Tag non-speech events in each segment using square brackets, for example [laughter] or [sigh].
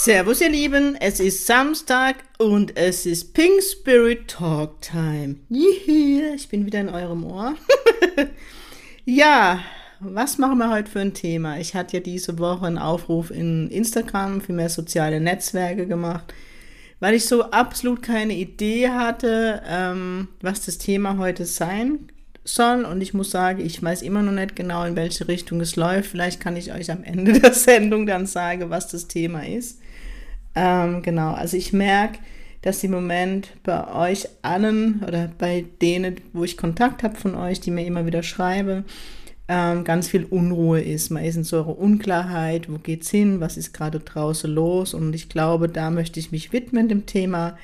Servus ihr Lieben, es ist Samstag und es ist Pink Spirit Talk Time. Yeah, ich bin wieder in eurem Ohr. [laughs] ja, was machen wir heute für ein Thema? Ich hatte ja diese Woche einen Aufruf in Instagram für mehr soziale Netzwerke gemacht, weil ich so absolut keine Idee hatte, ähm, was das Thema heute sein soll. Und ich muss sagen, ich weiß immer noch nicht genau, in welche Richtung es läuft. Vielleicht kann ich euch am Ende [laughs] der Sendung dann sagen, was das Thema ist. Ähm, genau, also ich merke, dass im Moment bei euch allen oder bei denen, wo ich Kontakt habe von euch, die mir immer wieder schreiben, ähm, ganz viel Unruhe ist. Man ist in so einer Unklarheit, wo geht's hin, was ist gerade draußen los und ich glaube, da möchte ich mich widmen dem Thema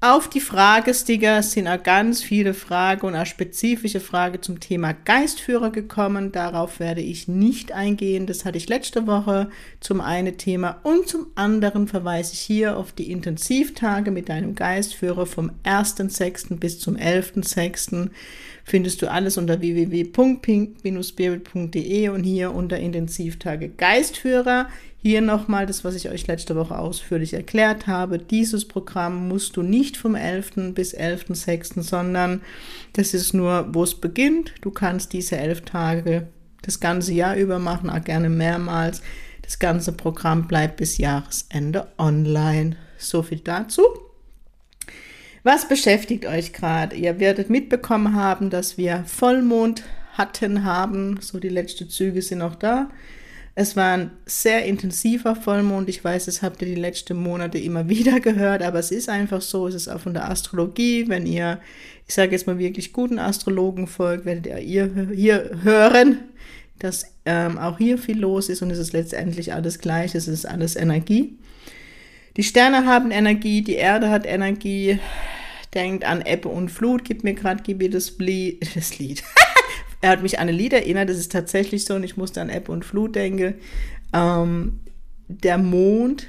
auf die Fragesticker sind auch ganz viele Fragen und auch spezifische Fragen zum Thema Geistführer gekommen. Darauf werde ich nicht eingehen. Das hatte ich letzte Woche zum einen Thema und zum anderen verweise ich hier auf die Intensivtage mit deinem Geistführer vom 1.6. bis zum 11.6. Findest du alles unter www.pink-spirit.de und hier unter Intensivtage Geistführer. Hier nochmal das, was ich euch letzte Woche ausführlich erklärt habe. Dieses Programm musst du nicht vom 11. bis 11.6., sondern das ist nur, wo es beginnt. Du kannst diese elf Tage das ganze Jahr über machen, auch gerne mehrmals. Das ganze Programm bleibt bis Jahresende online. So viel dazu. Was beschäftigt euch gerade? Ihr werdet mitbekommen haben, dass wir Vollmond hatten, haben. So die letzten Züge sind noch da. Es war ein sehr intensiver Vollmond. Ich weiß, das habt ihr die letzten Monate immer [laughs] wieder gehört, aber es ist einfach so. Es ist auch von der Astrologie. Wenn ihr, ich sage jetzt mal wirklich guten Astrologen folgt, werdet ihr hier hören, dass ähm, auch hier viel los ist und es ist letztendlich alles gleich. Es ist alles Energie. Die Sterne haben Energie, die Erde hat Energie. Denkt an Ebbe und Flut. Gib mir gerade, gib mir das, Blie [laughs] das Lied. [laughs] Er hat mich an ein Lied erinnert, das ist tatsächlich so und ich musste an App und Flut denken. Ähm, der Mond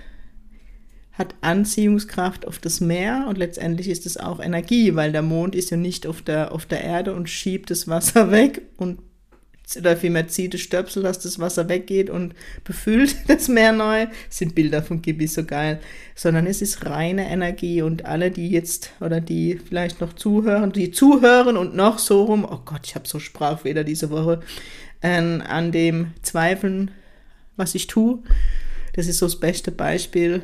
hat Anziehungskraft auf das Meer und letztendlich ist es auch Energie, weil der Mond ist ja nicht auf der, auf der Erde und schiebt das Wasser [laughs] weg und oder vielmehr zieht das Stöpsel, dass das Wasser weggeht und befüllt [laughs] das Meer neu. Das sind Bilder von Gibi so geil. Sondern es ist reine Energie und alle, die jetzt oder die vielleicht noch zuhören, die zuhören und noch so rum, oh Gott, ich habe so Sprachfehler diese Woche, äh, an dem Zweifeln, was ich tue. Das ist so das beste Beispiel.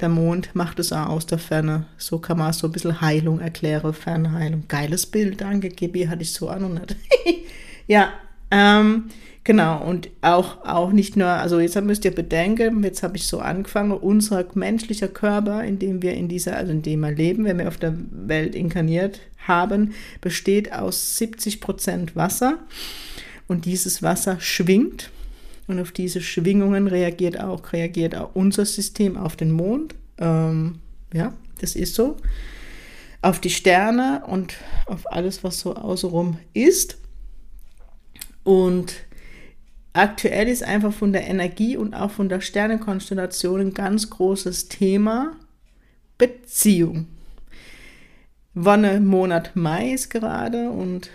Der Mond macht es auch aus der Ferne. So kann man so ein bisschen Heilung erklären, Fernheilung. Geiles Bild, danke, Gibi, hatte ich so an und nicht. [laughs] ja, ähm, genau, und auch, auch nicht nur, also jetzt müsst ihr bedenken, jetzt habe ich so angefangen, unser menschlicher Körper, in dem wir in dieser, also in dem wir leben, wenn wir auf der Welt inkarniert haben, besteht aus 70 Prozent Wasser. Und dieses Wasser schwingt. Und auf diese Schwingungen reagiert auch, reagiert auch unser System auf den Mond. Ähm, ja, das ist so. Auf die Sterne und auf alles, was so außenrum ist. Und aktuell ist einfach von der Energie und auch von der Sternenkonstellation ein ganz großes Thema Beziehung. Wanne Monat Mai ist gerade und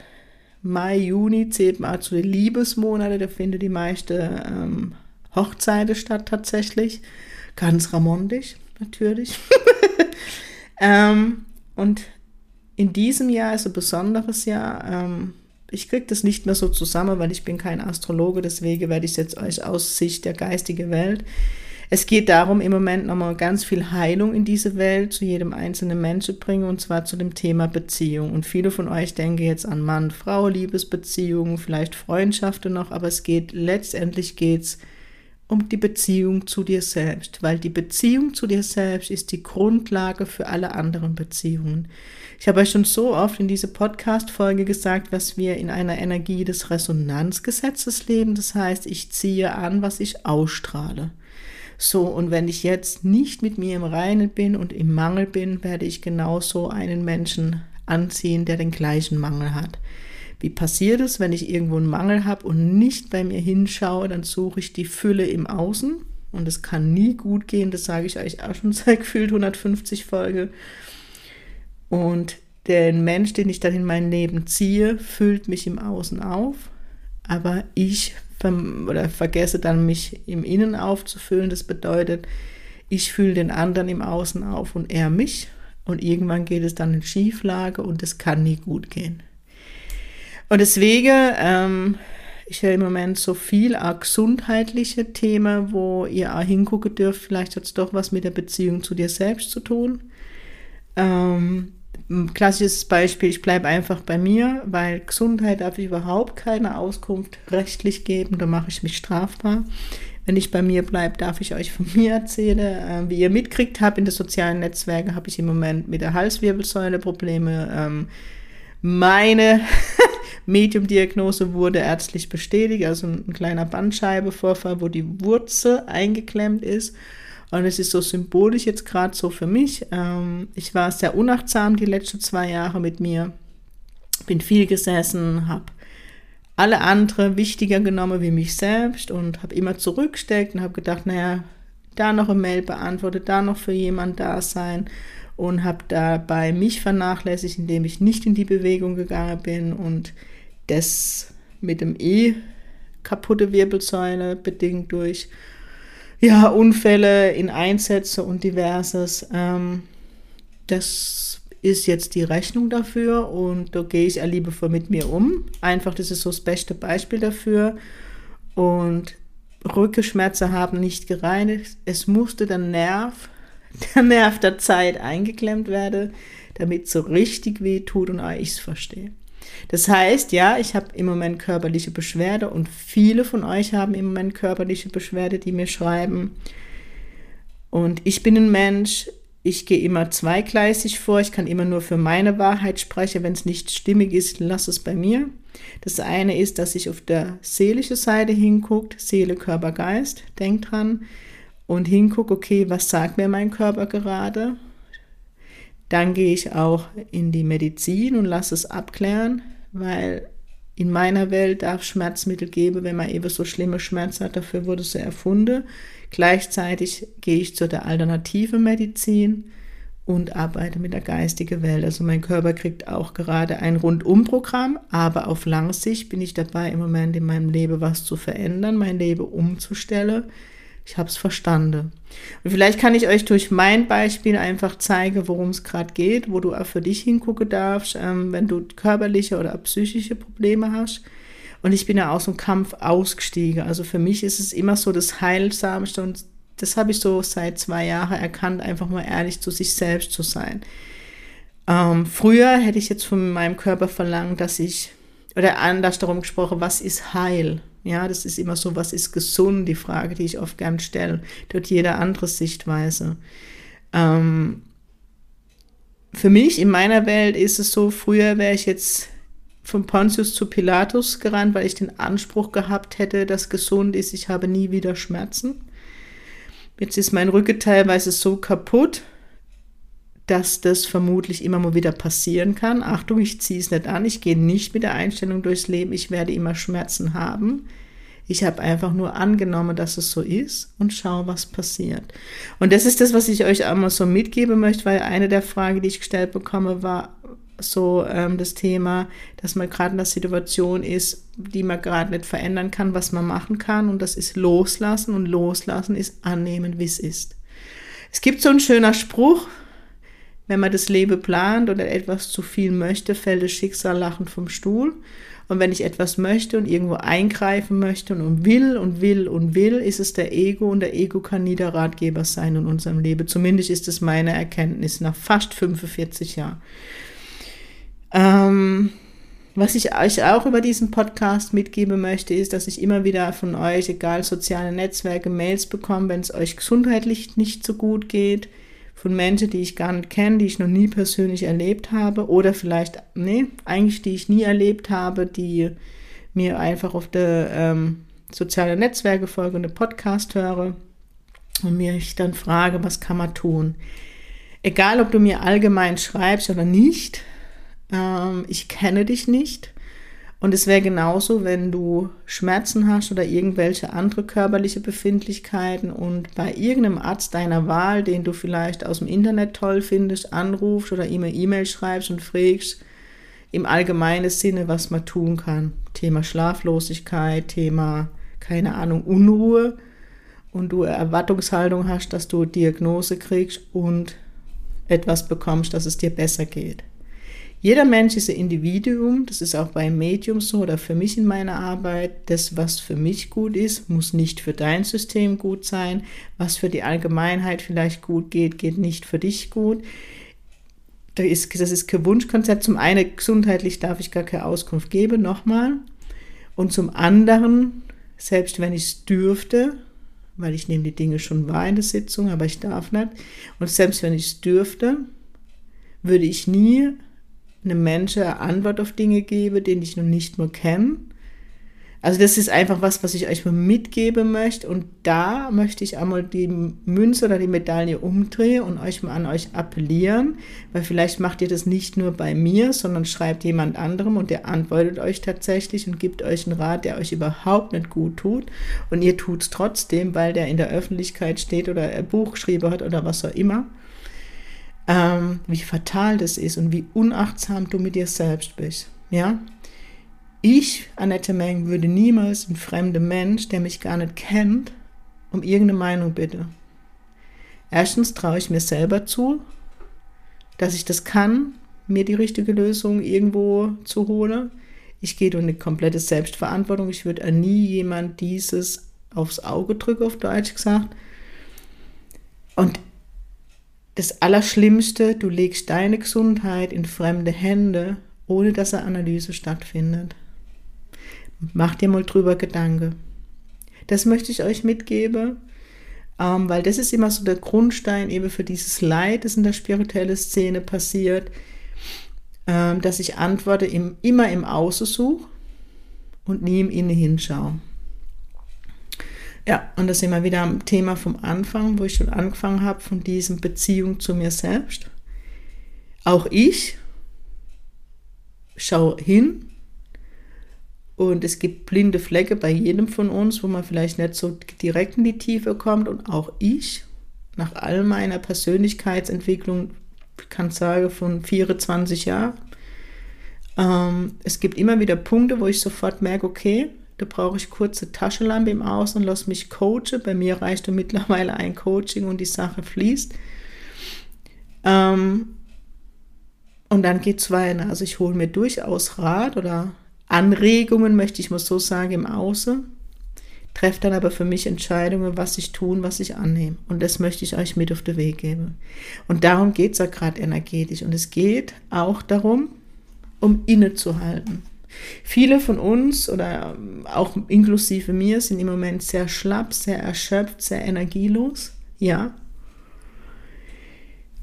Mai, Juni zählt mal zu den Liebesmonate, da finden die meisten ähm, Hochzeiten statt tatsächlich. Ganz ramondisch, natürlich. [laughs] ähm, und in diesem Jahr ist ein besonderes Jahr. Ähm, ich kriege das nicht mehr so zusammen, weil ich bin kein Astrologe, deswegen werde ich es jetzt euch aus Sicht der geistigen Welt. Es geht darum, im Moment nochmal ganz viel Heilung in diese Welt zu jedem einzelnen Menschen bringen, und zwar zu dem Thema Beziehung. Und viele von euch denken jetzt an Mann, Frau, Liebesbeziehungen, vielleicht Freundschaften noch, aber es geht, letztendlich geht's um die Beziehung zu dir selbst, weil die Beziehung zu dir selbst ist die Grundlage für alle anderen Beziehungen. Ich habe euch schon so oft in dieser Podcast-Folge gesagt, dass wir in einer Energie des Resonanzgesetzes leben. Das heißt, ich ziehe an, was ich ausstrahle. So, und wenn ich jetzt nicht mit mir im Reinen bin und im Mangel bin, werde ich genauso einen Menschen anziehen, der den gleichen Mangel hat. Wie passiert es, wenn ich irgendwo einen Mangel habe und nicht bei mir hinschaue, dann suche ich die Fülle im Außen und es kann nie gut gehen, das sage ich euch auch schon seit [laughs] gefühlt 150 Folge. Und der Mensch, den ich dann in mein Leben ziehe, füllt mich im Außen auf, aber ich oder vergesse dann mich im Innen aufzufüllen. Das bedeutet, ich fühle den anderen im Außen auf und er mich. Und irgendwann geht es dann in Schieflage und es kann nie gut gehen. Und deswegen, ähm, ich höre im Moment so viel auch gesundheitliche Themen, wo ihr auch hingucken dürft. Vielleicht hat es doch was mit der Beziehung zu dir selbst zu tun. Ähm, klassisches Beispiel, ich bleibe einfach bei mir, weil Gesundheit darf ich überhaupt keine Auskunft rechtlich geben, da mache ich mich strafbar. Wenn ich bei mir bleibe, darf ich euch von [laughs] mir erzählen. Äh, wie ihr mitkriegt habt in den sozialen Netzwerken, habe ich im Moment mit der Halswirbelsäule Probleme. Ähm, meine [laughs] Mediumdiagnose wurde ärztlich bestätigt, also ein, ein kleiner Bandscheibevorfall, wo die Wurzel eingeklemmt ist. Und es ist so symbolisch jetzt gerade so für mich. Ähm, ich war sehr unachtsam die letzten zwei Jahre mit mir. Bin viel gesessen, habe alle andere wichtiger genommen wie mich selbst und habe immer zurückgesteckt und habe gedacht, naja, da noch eine Mail beantwortet, da noch für jemand da sein und habe dabei mich vernachlässigt, indem ich nicht in die Bewegung gegangen bin und das mit dem E kaputte Wirbelsäule bedingt durch ja, Unfälle in Einsätze und diverses. Ähm, das ist jetzt die Rechnung dafür und da gehe ich liebevoll mit mir um. Einfach, das ist so das beste Beispiel dafür. Und Rückenschmerzen haben nicht gereinigt. Es musste der Nerv [laughs] der Nerv der Zeit eingeklemmt werde, damit es so richtig weh tut und ich es verstehe. Das heißt, ja, ich habe im Moment körperliche Beschwerde und viele von euch haben im Moment körperliche Beschwerde, die mir schreiben. Und ich bin ein Mensch, ich gehe immer zweigleisig vor, ich kann immer nur für meine Wahrheit sprechen. Wenn es nicht stimmig ist, lass es bei mir. Das eine ist, dass ich auf der seelischen Seite hinguckt, Seele, Körper, Geist, denkt dran und hingucke, okay, was sagt mir mein Körper gerade? Dann gehe ich auch in die Medizin und lasse es abklären, weil in meiner Welt darf Schmerzmittel geben, wenn man eben so schlimme Schmerzen hat, dafür wurde sie erfunden. Gleichzeitig gehe ich zu der alternativen Medizin und arbeite mit der geistigen Welt. Also mein Körper kriegt auch gerade ein Rundumprogramm, aber auf lange Sicht bin ich dabei, im Moment in meinem Leben was zu verändern, mein Leben umzustellen ich habe es verstanden. Und vielleicht kann ich euch durch mein Beispiel einfach zeigen, worum es gerade geht, wo du auch für dich hingucken darfst, ähm, wenn du körperliche oder psychische Probleme hast. Und ich bin ja aus dem Kampf ausgestiegen. Also für mich ist es immer so das Heilsamste und das habe ich so seit zwei Jahren erkannt, einfach mal ehrlich zu sich selbst zu sein. Ähm, früher hätte ich jetzt von meinem Körper verlangt, dass ich, oder anders darum gesprochen, was ist Heil? Ja, das ist immer so, was ist gesund, die Frage, die ich oft gern stelle. Dort jeder andere Sichtweise. Ähm, für mich in meiner Welt ist es so, früher wäre ich jetzt von Pontius zu Pilatus gerannt, weil ich den Anspruch gehabt hätte, dass gesund ist, ich habe nie wieder Schmerzen. Jetzt ist mein Rücken teilweise so kaputt, dass das vermutlich immer mal wieder passieren kann. Achtung, ich ziehe es nicht an, ich gehe nicht mit der Einstellung durchs Leben, ich werde immer Schmerzen haben. Ich habe einfach nur angenommen, dass es so ist und schaue, was passiert. Und das ist das, was ich euch einmal so mitgeben möchte, weil eine der Fragen, die ich gestellt bekomme, war so ähm, das Thema, dass man gerade in der Situation ist, die man gerade nicht verändern kann, was man machen kann. Und das ist loslassen. Und loslassen ist annehmen, wie es ist. Es gibt so einen schöner Spruch, wenn man das Leben plant oder etwas zu viel möchte, fällt das Schicksal lachend vom Stuhl. Und wenn ich etwas möchte und irgendwo eingreifen möchte und will und will und will, ist es der Ego und der Ego kann nie der Ratgeber sein in unserem Leben. Zumindest ist es meine Erkenntnis nach fast 45 Jahren. Ähm, was ich euch auch über diesen Podcast mitgeben möchte, ist, dass ich immer wieder von euch, egal soziale Netzwerke, Mails bekomme, wenn es euch gesundheitlich nicht so gut geht von Menschen, die ich gar nicht kenne, die ich noch nie persönlich erlebt habe oder vielleicht, nee, eigentlich die ich nie erlebt habe, die mir einfach auf der ähm, sozialen Netzwerke folge und Podcast höre und mir ich dann frage, was kann man tun? Egal, ob du mir allgemein schreibst oder nicht, Ähm, ich kenne dich nicht. Und es wäre genauso, wenn du Schmerzen hast oder irgendwelche andere körperliche Befindlichkeiten und bei irgendeinem Arzt deiner Wahl, den du vielleicht aus dem Internet toll findest, anrufst oder ihm eine E-Mail schreibst und fragst, im allgemeinen Sinne, was man tun kann. Thema Schlaflosigkeit, Thema, keine Ahnung, Unruhe und du Erwartungshaltung hast, dass du Diagnose kriegst und etwas bekommst, dass es dir besser geht. Jeder Mensch ist ein Individuum, das ist auch beim Medium so oder für mich in meiner Arbeit. Das, was für mich gut ist, muss nicht für dein System gut sein. Was für die Allgemeinheit vielleicht gut geht, geht nicht für dich gut. Das ist, das ist kein Wunschkonzept. Zum einen, gesundheitlich darf ich gar keine Auskunft geben, nochmal. Und zum anderen, selbst wenn ich es dürfte, weil ich nehme die Dinge schon wahr in der Sitzung, aber ich darf nicht. Und selbst wenn ich es dürfte, würde ich nie einem Menschen eine Antwort auf Dinge gebe, den ich noch nicht mehr kenne. Also das ist einfach was, was ich euch mal mitgeben möchte. Und da möchte ich einmal die Münze oder die Medaille umdrehen und euch mal an euch appellieren, weil vielleicht macht ihr das nicht nur bei mir, sondern schreibt jemand anderem und der antwortet euch tatsächlich und gibt euch einen Rat, der euch überhaupt nicht gut tut. Und ihr tut es trotzdem, weil der in der Öffentlichkeit steht oder ein Buch geschrieben hat oder was auch immer ähm, wie fatal das ist und wie unachtsam du mit dir selbst bist. Ja? Ich, Annette Meng, würde niemals einen fremden Mensch, der mich gar nicht kennt, um irgendeine Meinung bitten. Erstens traue ich mir selber zu, dass ich das kann, mir die richtige Lösung irgendwo zu holen. Ich gehe durch eine komplette Selbstverantwortung. Ich würde nie jemand dieses aufs Auge drücken, auf Deutsch gesagt. Und das Allerschlimmste, du legst deine Gesundheit in fremde Hände, ohne dass eine Analyse stattfindet. Mach dir mal drüber Gedanke. Das möchte ich euch mitgeben, ähm, weil das ist immer so der Grundstein eben für dieses Leid, das in der spirituellen Szene passiert, ähm, dass ich Antworten im, immer im Außen suche und nie im Innen hinschaue. Ja, und da sind wir wieder am Thema vom Anfang, wo ich schon angefangen habe, von diesem Beziehung zu mir selbst. Auch ich schaue hin und es gibt blinde Flecke bei jedem von uns, wo man vielleicht nicht so direkt in die Tiefe kommt. Und auch ich, nach all meiner Persönlichkeitsentwicklung, ich kann sagen, von 24 Jahren, ähm, es gibt immer wieder Punkte, wo ich sofort merke, okay, da brauche ich kurze Taschenlampe im Außen und lass mich coachen. Bei mir reicht mittlerweile ein Coaching und die Sache fließt. Ähm, und dann geht es weiter. Also ich hole mir durchaus Rat oder Anregungen, möchte ich mal so sagen, im Außen. Treffe dann aber für mich Entscheidungen, was ich tun, was ich annehme. Und das möchte ich euch mit auf den Weg geben. Und darum geht es ja gerade energetisch. Und es geht auch darum, um innezuhalten. Viele von uns oder ähm, auch inklusive mir sind im Moment sehr schlapp, sehr erschöpft, sehr energielos. Ja.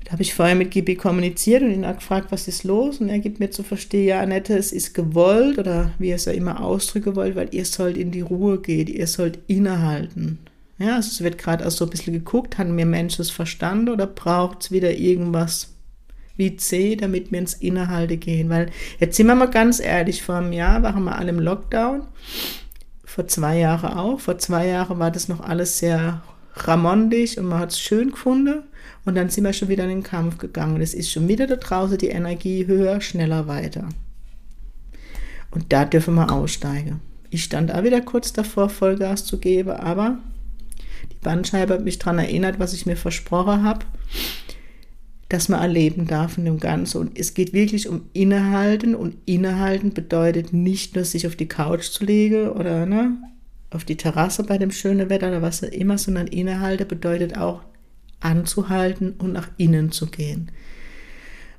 Da habe ich vorher mit Gibi kommuniziert und ihn auch gefragt, was ist los? Und er gibt mir zu verstehen, ja, Annette, es ist gewollt oder wie er es ja immer ausdrücken wollt, weil ihr sollt in die Ruhe gehen, ihr sollt innehalten. Ja, also es wird gerade auch so ein bisschen geguckt, haben wir Menschen es verstanden oder braucht es wieder irgendwas wie C, damit wir ins Innehalte gehen. Weil jetzt sind wir mal ganz ehrlich, vor einem Jahr waren wir alle im Lockdown. Vor zwei Jahren auch. Vor zwei Jahren war das noch alles sehr ramondig und man hat es schön gefunden. Und dann sind wir schon wieder in den Kampf gegangen. Es ist schon wieder da draußen die Energie höher, schneller, weiter. Und da dürfen wir aussteigen. Ich stand auch wieder kurz davor, Vollgas zu geben, aber die Bandscheibe hat mich daran erinnert, was ich mir versprochen habe das man erleben darf in dem Ganzen. Und es geht wirklich um Innehalten und Innehalten bedeutet nicht nur sich auf die Couch zu legen oder ne, auf die Terrasse bei dem schönen Wetter oder was auch immer, sondern Innehalte bedeutet auch anzuhalten und nach innen zu gehen.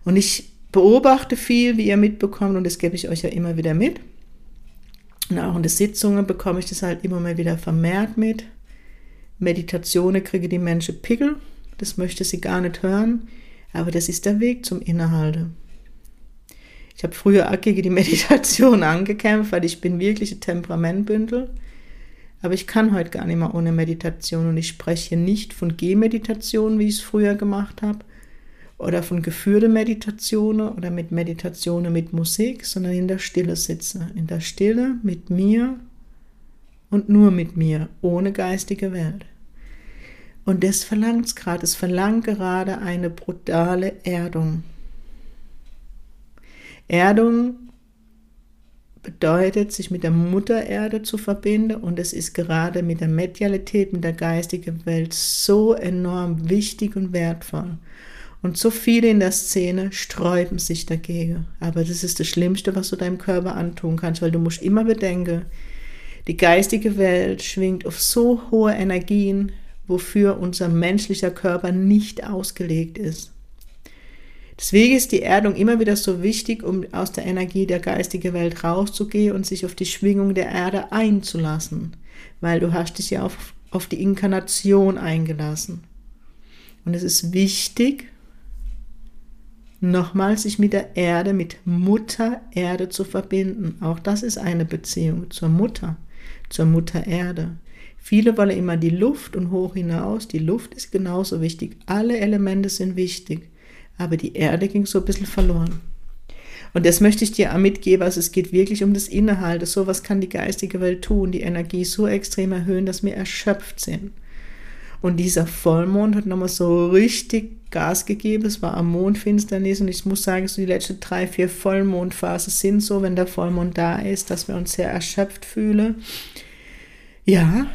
Und ich beobachte viel, wie ihr mitbekommt, und das gebe ich euch ja immer wieder mit. Und auch in den Sitzungen bekomme ich das halt immer mal wieder vermehrt mit. Meditationen kriege die Menschen Pickel, das möchte sie gar nicht hören. Aber das ist der Weg zum Innehalten. Ich habe früher auch gegen die [laughs] Meditation angekämpft, weil ich bin wirklich ein Temperamentbündel. Aber ich kann heute gar nicht mehr ohne Meditation und ich spreche nicht von Gehmeditation, wie ich es früher gemacht habe. oder von geführten Meditationen oder mit Meditationen mit Musik, sondern in der Stille sitze. In der Stille mit mir und nur mit mir, ohne geistige Welt. Und das verlangt es gerade. Es verlangt gerade eine brutale Erdung. Erdung bedeutet, sich mit der Mutter Erde zu verbinden und es ist gerade mit der Medialität, mit der geistigen Welt so enorm wichtig und wertvoll. Und so viele in der Szene sträuben sich dagegen. Aber das ist das Schlimmste, was du deinem Körper antun kannst, weil du musst immer bedenken, die geistige Welt schwingt auf so hohe Energien, wofür unser menschlicher Körper nicht ausgelegt ist. Deswegen ist die Erdung immer wieder so wichtig, um aus der Energie der geistigen Welt rauszugehen und sich auf die Schwingung der Erde einzulassen, weil du hast dich ja auf, auf die Inkarnation eingelassen. Und es ist wichtig, nochmal sich mit der Erde, mit Mutter Erde zu verbinden. Auch das ist eine Beziehung zur Mutter, zur Mutter Erde. Viele wollen immer die Luft und hoch hinaus. Die Luft ist genauso wichtig. Alle Elemente sind wichtig. Aber die Erde ging so ein bisschen verloren. Und das möchte ich dir mitgeben. Also es geht wirklich um das Innehalte. So was kann die geistige Welt tun, die Energie so extrem erhöhen, dass wir erschöpft sind. Und dieser Vollmond hat nochmal so richtig Gas gegeben. Es war am Mondfinsternis und ich muss sagen, so die letzten drei, vier Vollmondphasen sind so, wenn der Vollmond da ist, dass wir uns sehr erschöpft fühlen. Ja,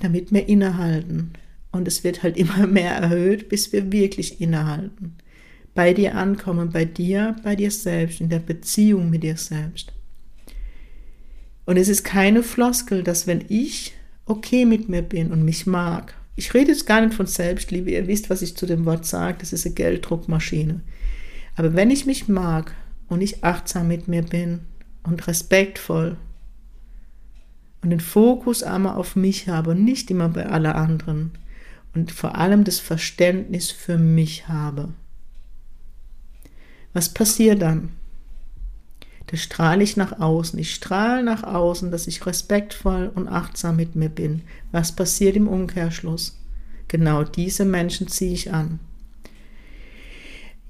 damit wir innehalten. Und es wird halt [laughs] immer mehr erhöht, bis wir wirklich innehalten. Bei dir ankommen, bei dir, bei dir selbst, in der Beziehung mit dir selbst. Und es ist keine Floskel, dass wenn ich okay mit mir bin und mich mag, ich rede jetzt gar nicht von Selbstliebe, ihr wisst, was ich zu dem Wort sage, das ist eine Gelddruckmaschine. Aber wenn ich mich mag und ich achtsam mit mir bin und respektvoll und den Fokus einmal auf mich habe und nicht immer bei aller anderen und vor allem das Verständnis für mich habe. Was passiert dann? Da strahle ich nach außen. Ich strahle nach außen, dass ich respektvoll und achtsam mit mir bin. Was passiert im Umkehrschluss? Genau diese Menschen ziehe ich an.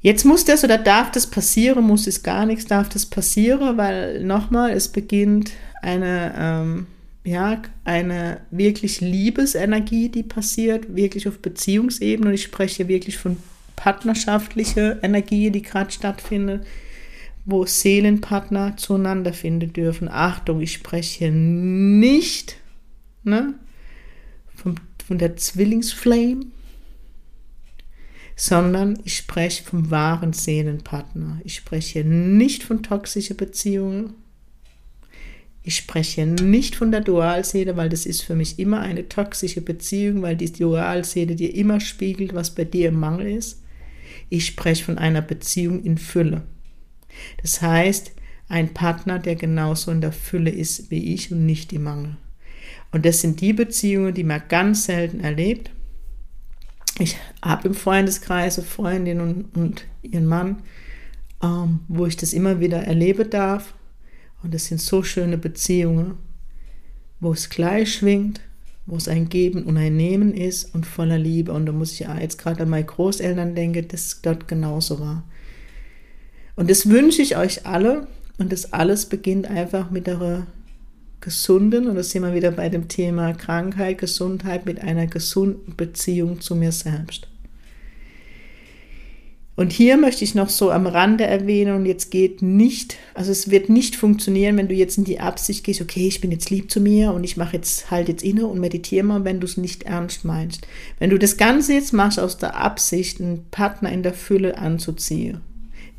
Jetzt muss das oder darf das passieren, muss es gar nichts, darf das passieren, weil nochmal, es beginnt eine, ähm, ja, eine wirklich Liebesenergie, die passiert, wirklich auf Beziehungsebene. Und ich spreche wirklich von partnerschaftlicher Energie, die gerade stattfindet wo Seelenpartner zueinander finden dürfen. Achtung, ich spreche nicht ne, vom, von der Zwillingsflame, sondern ich spreche vom wahren Seelenpartner. Ich spreche nicht von toxischen Beziehungen. Ich spreche nicht von der Dualseele, weil das ist für mich immer eine toxische Beziehung, weil die Dualseele dir immer spiegelt, was bei dir im Mangel ist. Ich spreche von einer Beziehung in Fülle. Das heißt, ein Partner, der genauso in der Fülle ist wie ich und nicht im Mangel. Und das sind die Beziehungen, die man ganz selten erlebt. Ich habe im Freundeskreis eine Freundin und, und ihren Mann, ähm, wo ich das immer wieder erleben darf. Und das sind so schöne Beziehungen, wo es gleich schwingt, wo es ein Geben und ein Nehmen ist und voller Liebe. Und da muss ich ja jetzt gerade an meine Großeltern denken, das dort genauso war. Und das wünsche ich euch alle. Und das alles beginnt einfach mit einer gesunden, und das sind wir wieder bei dem Thema Krankheit, Gesundheit, mit einer gesunden Beziehung zu mir selbst. Und hier möchte ich noch so am Rande erwähnen, und jetzt geht nicht, also es wird nicht funktionieren, wenn du jetzt in die Absicht gehst, okay, ich bin jetzt lieb zu mir und ich mache jetzt halt jetzt inne und meditiere mal, wenn du es nicht ernst meinst. Wenn du das Ganze jetzt machst aus der Absicht, einen Partner in der Fülle anzuziehen,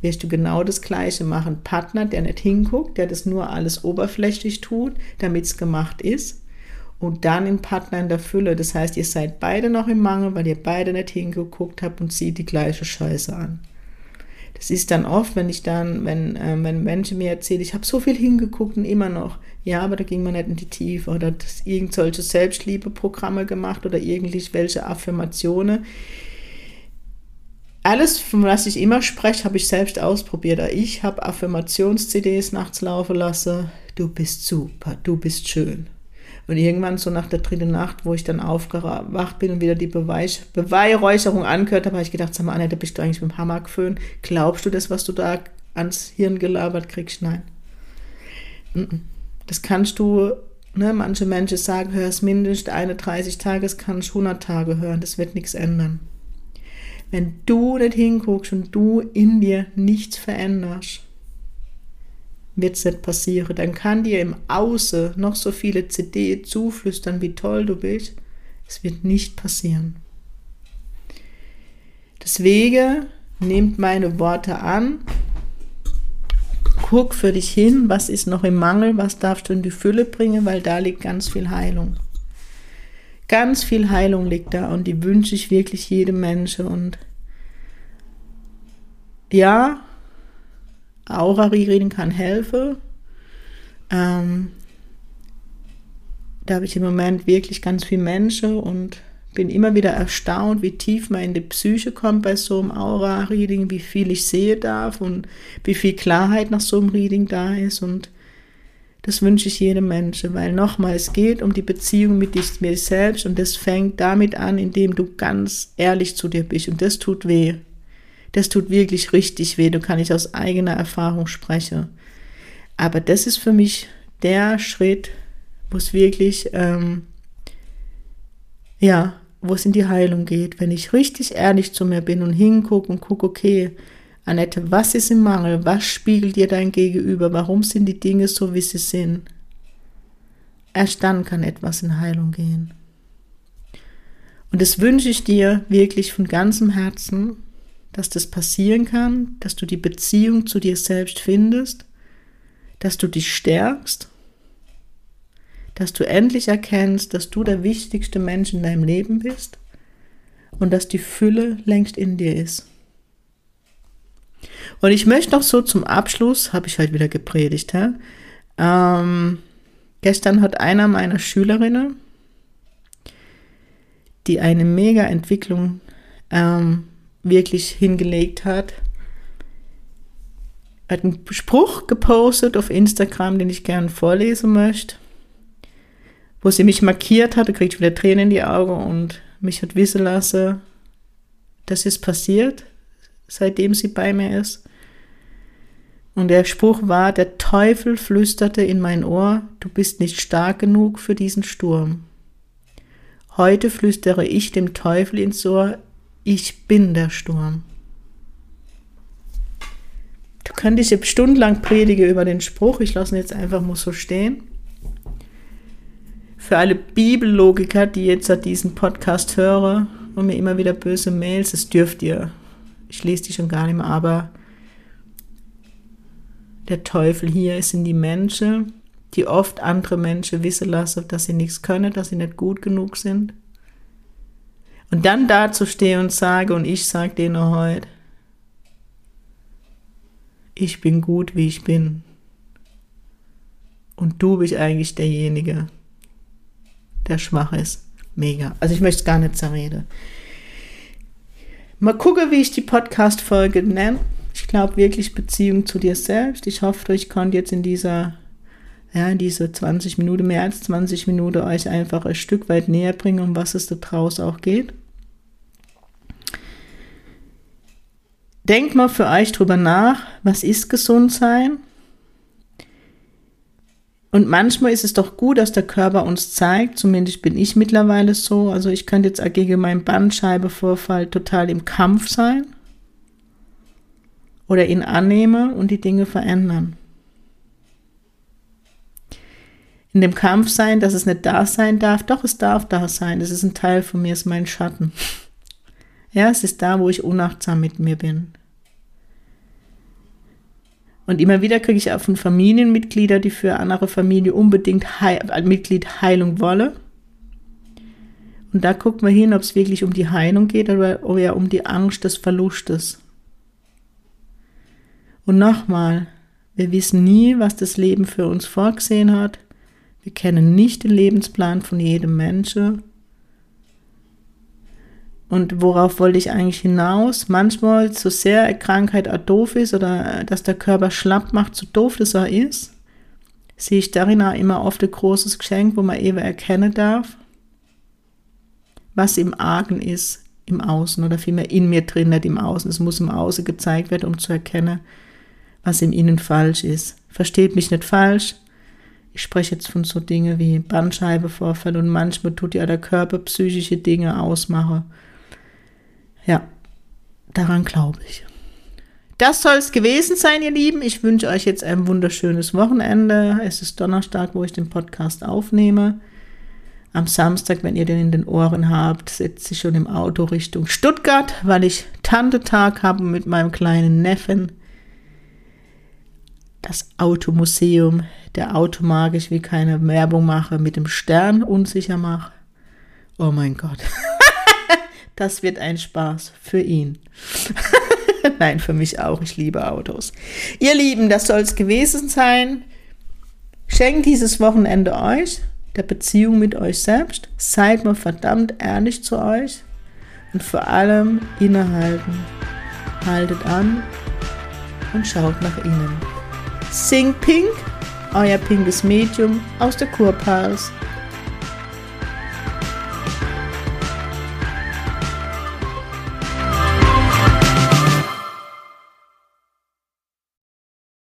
wirst du genau das Gleiche machen. Partner, der nicht hinguckt, der das nur alles oberflächlich tut, damit es gemacht ist. Und dann ein Partner in der Fülle. Das heißt, ihr seid beide noch im Mangel, weil ihr beide nicht hingeguckt habt und zieht die gleiche Scheiße an. Das ist dann oft, wenn ich dann, wenn, äh, wenn Menschen mir erzählen, ich habe so viel hingeguckt und immer noch, ja, aber da ging man nicht in die Tiefe oder das, irgendwelche Selbstliebeprogramme gemacht oder irgendwelche Affirmationen alles, von was ich immer spreche, habe ich selbst ausprobiert. Ich habe Affirmations-CDs nachts laufen lassen. Du bist super, du bist schön. Und irgendwann so nach der dritten Nacht, wo ich dann aufgewacht bin und wieder die Beweis Beweihräucherung angehört habe, habe ich gedacht, sag mal, Annette, bist du eigentlich mit dem Hammer geföhnt? Glaubst du das, was du da ans Hirn gelabert kriegst? Nein. Das kannst du, ne, manche Menschen sagen, hör es mindestens eine 30 Tage, das kannst du 100 Tage hören, das wird nichts ändern. Wenn du nicht hinguckst und du in dir nichts veränderst, wird es nicht passieren. Dann kann dir im Außen noch so viele CD zuflüstern, wie toll du bist. Es wird nicht passieren. Deswegen nehmt meine Worte an, guck für dich hin, was ist noch im Mangel, was darfst du in die Fülle bringen, weil da liegt ganz viel Heilung. Ganz viel Heilung liegt da und die wünsche ich wirklich jedem Menschen. Und ja, Aura-Reading kann helfen. Ähm, da habe ich im Moment wirklich ganz viele Menschen und bin immer wieder erstaunt, wie tief man in die Psyche kommt bei so einem Aura-Reading, wie viel ich sehen darf und wie viel Klarheit nach so einem Reading da ist. Und das wünsche ich jedem Menschen, weil nochmal, es geht um die Beziehung mit dir selbst und das fängt damit an, indem du ganz ehrlich zu dir bist und das tut weh. Das tut wirklich richtig weh, da kann ich aus eigener Erfahrung sprechen. Aber das ist für mich der Schritt, wo es wirklich, ähm, ja, wo es in die Heilung geht. Wenn ich richtig ehrlich zu mir bin und hingucke und gucke, okay, Annette, was ist im Mangel? Was spiegelt dir dein Gegenüber? Warum sind die Dinge so, wie sie sind? Erst dann kann etwas in Heilung gehen. Und das wünsche ich dir wirklich von ganzem Herzen, dass das passieren kann, dass du die Beziehung zu dir selbst findest, dass du dich stärkst, dass du endlich erkennst, dass du der wichtigste Mensch in deinem Leben bist und dass die Fülle längst in dir ist. Und ich möchte noch so zum Abschluss, habe ich halt wieder gepredigt, hä? Ähm, gestern hat einer meiner Schülerinnen, die eine mega Entwicklung ähm, wirklich hingelegt hat, hat einen Spruch gepostet auf Instagram, den ich gerne vorlesen möchte, wo sie mich markiert hatte, kriegt wieder Tränen in die Augen und mich hat wissen lassen, das ist passiert, seitdem sie bei mir ist. Und der Spruch war, der Teufel flüsterte in mein Ohr, du bist nicht stark genug für diesen Sturm. Heute flüstere ich dem Teufel ins Ohr, ich bin der Sturm. Du könntest jetzt stundenlang predigen über den Spruch, ich lasse ihn jetzt einfach mal so stehen. Für alle Bibellogiker, die jetzt diesen Podcast hören und mir immer wieder böse Mails, das dürft ihr. Ich lese die schon gar nicht mehr, aber der Teufel hier sind die Menschen, die oft andere Menschen wissen lassen, dass sie nichts können, dass sie nicht gut genug sind. Und dann dazu stehe und sage, und ich sage dir nur heute, ich bin gut, wie ich bin. Und du bist eigentlich derjenige, der schwach ist. Mega. Also ich möchte es gar nicht zerreden. Mal gucken, wie ich die Podcast-Folge nenne. Ich glaube wirklich Beziehung zu dir selbst. Ich hoffe, ich konnte jetzt in dieser, ja, in diese 20 Minuten, mehr als 20 Minuten euch einfach ein Stück weit näher bringen, um was es da draußen auch geht. Denkt mal für euch drüber nach, was ist gesund sein? Und manchmal ist es doch gut, dass der Körper uns zeigt, zumindest bin ich mittlerweile so, also ich könnte jetzt gegen meinen Bandscheibevorfall total im Kampf sein oder ihn annehmen und die Dinge verändern. In dem Kampf sein, dass es nicht da sein darf, doch es darf da sein, es ist ein Teil von mir, es ist mein Schatten. [laughs] Ja, es ist da, wo ich unachtsam mit mir bin. Und immer wieder kriege ich auch von Familienmitgliedern, die für andere Familie unbedingt Heil Mitglied Heilung wollen. Und da guckt man hin, ob es wirklich um die Heilung geht oder eher um die Angst des Verlustes. Und nochmal, wir wissen nie, was das Leben für uns vorgesehen hat. Wir kennen nicht den Lebensplan von jedem Menschen. Und worauf wollte ich eigentlich hinaus? Manchmal, so sehr eine Krankheit auch doof ist oder dass der Körper schlapp macht, so doof das auch ist, sehe ich darin auch immer oft ein großes Geschenk, wo man eben erkennen darf, was im Argen ist, im Außen oder vielmehr in mir drin, nicht im Außen. Es muss im Außen gezeigt werden, um zu erkennen, was im Innen falsch ist. Versteht mich nicht falsch. Ich spreche jetzt von so Dingen wie Bandscheibevorfall und manchmal tut ja der Körper psychische Dinge ausmachen. Ja, daran glaube ich. Das soll es gewesen sein, ihr Lieben. Ich wünsche euch jetzt ein wunderschönes Wochenende. Es ist Donnerstag, wo ich den Podcast aufnehme. Am Samstag, wenn ihr den in den Ohren habt, sitze ich schon im Auto Richtung Stuttgart, weil ich Tante-Tag habe mit meinem kleinen Neffen. Das Automuseum, der Automag, ich will keine Werbung machen, mit dem Stern unsicher mache. Oh mein Gott. [laughs] das wird ein Spaß für ihn. [laughs] Nein, für mich auch. Ich liebe Autos. Ihr Lieben, das soll es gewesen sein. Schenkt dieses Wochenende euch der Beziehung mit euch selbst. Seid mal verdammt ehrlich zu euch und vor allem innehalten. Haltet an und schaut nach innen. Sing Pink, euer pinkes Medium aus der Kurpals.